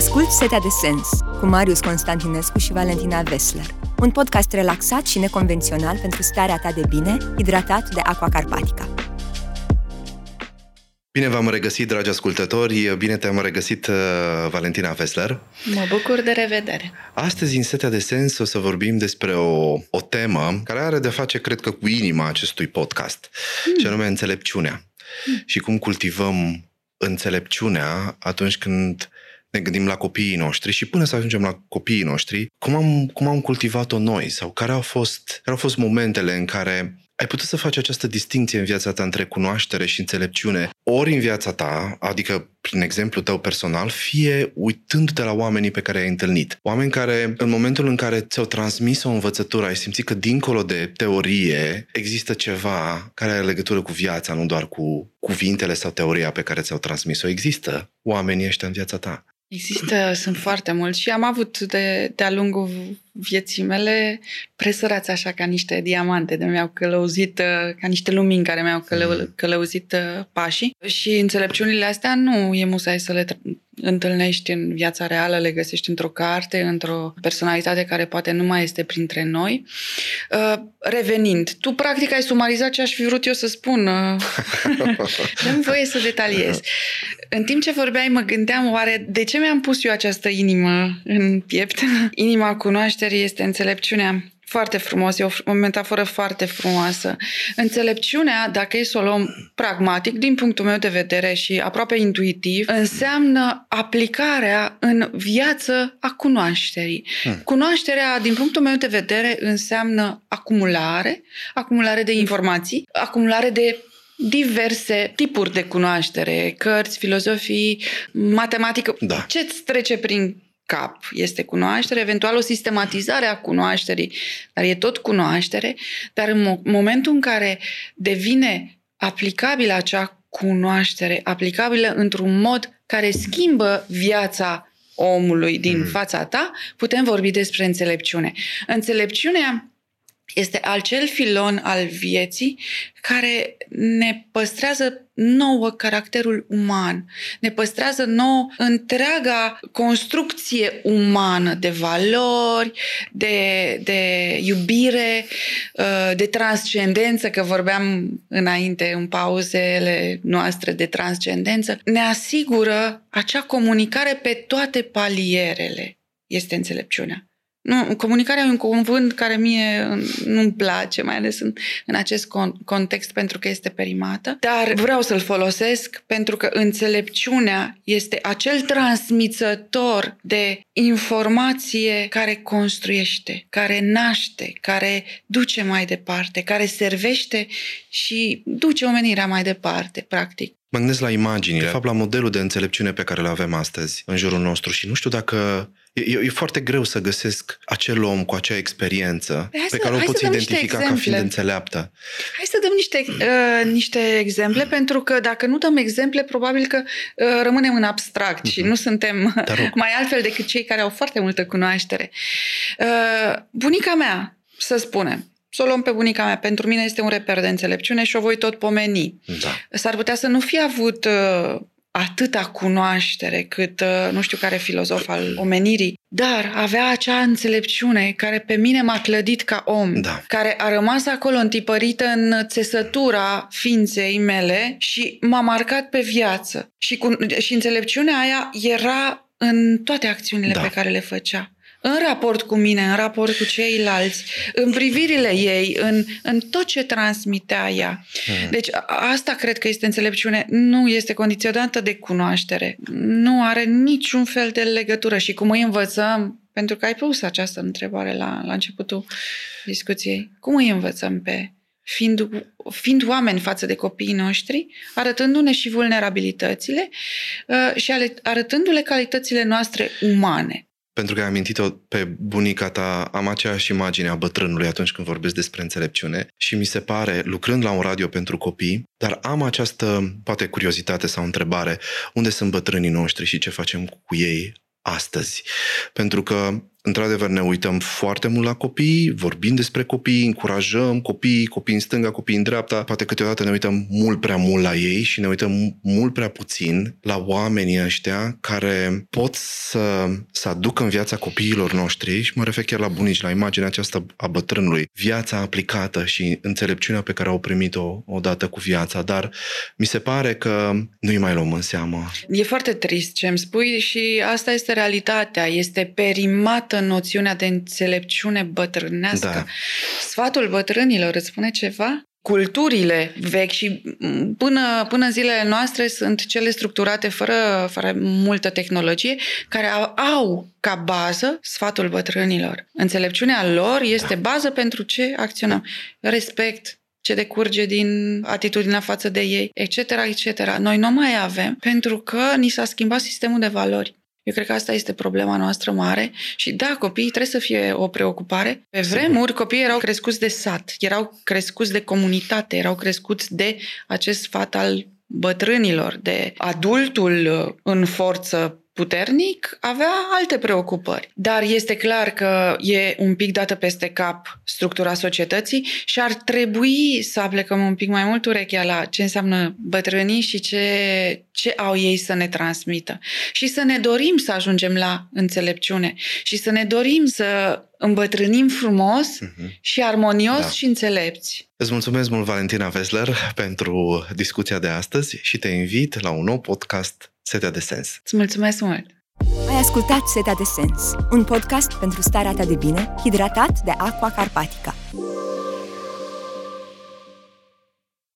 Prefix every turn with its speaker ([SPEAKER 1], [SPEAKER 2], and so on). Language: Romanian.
[SPEAKER 1] Ascult Setea de Sens cu Marius Constantinescu și Valentina Vesler. Un podcast relaxat și neconvențional pentru starea ta de bine, hidratat de Aqua Carpatica.
[SPEAKER 2] Bine v-am regăsit, dragi ascultători, bine te-am regăsit, uh, Valentina Vesler.
[SPEAKER 3] Mă bucur de revedere.
[SPEAKER 2] Astăzi, în Setea de Sens, o să vorbim despre o, o temă care are de face, cred că, cu inima acestui podcast, mm. ce anume înțelepciunea. Mm. Și cum cultivăm înțelepciunea atunci când ne gândim la copiii noștri și până să ajungem la copiii noștri, cum am, cum am cultivat-o noi sau care au, fost, care au fost momentele în care ai putut să faci această distinție în viața ta între cunoaștere și înțelepciune, ori în viața ta, adică prin exemplu tău personal, fie uitându-te la oamenii pe care ai întâlnit. Oameni care, în momentul în care ți-au transmis o învățătură, ai simțit că dincolo de teorie există ceva care are legătură cu viața, nu doar cu cuvintele sau teoria pe care ți-au transmis-o. Există oamenii ăștia în viața ta.
[SPEAKER 3] Există, sunt foarte mulți și am avut de, de-a lungul vieții mele presărați așa ca niște diamante de mi-au călăuzit, uh, ca niște lumini care mi-au călău, mm. călăuzit uh, pașii și înțelepciunile astea nu e musai să le întâlnești în viața reală, le găsești într-o carte, într-o personalitate care poate nu mai este printre noi. Uh, revenind, tu practic ai sumarizat ce aș fi vrut eu să spun. Dă-mi voie să detaliez. În timp ce vorbeai, mă gândeam oare de ce mi-am pus eu această inimă în piept? Inima cunoașterii este înțelepciunea. Foarte frumos, e o, o metaforă foarte frumoasă. Înțelepciunea, dacă e să o luăm pragmatic, din punctul meu de vedere și aproape intuitiv, înseamnă aplicarea în viață a cunoașterii. Hmm. Cunoașterea, din punctul meu de vedere, înseamnă acumulare, acumulare de informații, acumulare de diverse tipuri de cunoaștere, cărți, filozofii, matematică.
[SPEAKER 2] Da.
[SPEAKER 3] Ce-ți trece prin cap este cunoaștere, eventual o sistematizare a cunoașterii, dar e tot cunoaștere, dar în mo- momentul în care devine aplicabilă acea cunoaștere, aplicabilă într-un mod care schimbă viața omului din mm. fața ta, putem vorbi despre înțelepciune. Înțelepciunea este acel filon al vieții care ne păstrează nouă caracterul uman, ne păstrează nouă întreaga construcție umană de valori, de, de iubire, uh, de transcendență, că vorbeam înainte în pauzele noastre de transcendență, ne asigură acea comunicare pe toate palierele. Este înțelepciunea. Nu, comunicarea e un cuvânt care mie nu-mi place, mai ales în, în acest con- context pentru că este perimată, dar vreau să-l folosesc pentru că înțelepciunea este acel transmițător de informație care construiește, care naște, care duce mai departe, care servește și duce omenirea mai departe, practic.
[SPEAKER 2] Mă gândesc la imagini, de fapt la modelul de înțelepciune pe care îl avem astăzi în jurul nostru și nu știu dacă E, e foarte greu să găsesc acel om cu acea experiență pe să, care o poți identifica ca fiind înțeleaptă.
[SPEAKER 3] Hai să dăm niște, uh, niște exemple, pentru că dacă nu dăm exemple, probabil că uh, rămânem în abstract uh-huh. și mhm. nu suntem mai altfel decât cei care au foarte multă cunoaștere. Uh, bunica mea, să spunem, să o luăm pe bunica mea. Pentru mine este un reper de înțelepciune și o voi tot pomeni.
[SPEAKER 2] Da.
[SPEAKER 3] S-ar putea să nu fi avut uh, atâta cunoaștere cât uh, nu știu care filozof al omenirii, dar avea acea înțelepciune care pe mine m-a clădit ca om,
[SPEAKER 2] da.
[SPEAKER 3] care a rămas acolo întipărită în țesătura ființei mele și m-a marcat pe viață. Și, cu, și înțelepciunea aia era în toate acțiunile da. pe care le făcea în raport cu mine, în raport cu ceilalți, în privirile ei, în, în tot ce transmitea ea. Hmm. Deci asta cred că este înțelepciune. Nu este condiționată de cunoaștere. Nu are niciun fel de legătură. Și cum îi învățăm, pentru că ai pus această întrebare la, la începutul discuției, cum îi învățăm pe fiind, fiind oameni față de copiii noștri, arătându-ne și vulnerabilitățile uh, și arătându-le calitățile noastre umane
[SPEAKER 2] pentru că ai amintit-o pe bunica ta, am aceeași imagine a bătrânului atunci când vorbesc despre înțelepciune și mi se pare, lucrând la un radio pentru copii, dar am această, poate curiozitate sau întrebare, unde sunt bătrânii noștri și ce facem cu ei astăzi. Pentru că într-adevăr, ne uităm foarte mult la copii, vorbim despre copii, încurajăm copii, copii în stânga, copii în dreapta. Poate câteodată ne uităm mult prea mult la ei și ne uităm mult prea puțin la oamenii ăștia care pot să, să aducă în viața copiilor noștri, și mă refer chiar la bunici, la imaginea aceasta a bătrânului, viața aplicată și înțelepciunea pe care au primit-o odată cu viața, dar mi se pare că nu-i mai luăm în seamă.
[SPEAKER 3] E foarte trist ce îmi spui și asta este realitatea. Este perimată noțiunea de înțelepciune bătrânească. Da. Sfatul bătrânilor îți spune ceva? culturile vechi și până, până în zilele noastre sunt cele structurate fără, fără multă tehnologie, care au, au ca bază sfatul bătrânilor. Înțelepciunea lor este bază pentru ce acționăm. Respect, ce decurge din atitudinea față de ei, etc., etc. Noi nu mai avem pentru că ni s-a schimbat sistemul de valori. Eu cred că asta este problema noastră mare și da, copiii trebuie să fie o preocupare. Pe vremuri, copiii erau crescuți de sat, erau crescuți de comunitate, erau crescuți de acest sfat al bătrânilor, de adultul în forță puternic, avea alte preocupări. Dar este clar că e un pic dată peste cap structura societății și ar trebui să aplecăm un pic mai mult urechea la ce înseamnă bătrânii și ce, ce au ei să ne transmită. Și să ne dorim să ajungem la înțelepciune și să ne dorim să îmbătrânim frumos uh-huh. și armonios da. și înțelepți.
[SPEAKER 2] Îți mulțumesc mult, Valentina Vesler, pentru discuția de astăzi și te invit la un nou podcast Setea de Sens.
[SPEAKER 3] Îți mulțumesc mult!
[SPEAKER 1] Ai ascultat Setea de Sens, un podcast pentru starea ta de bine, hidratat de Aqua Carpatica.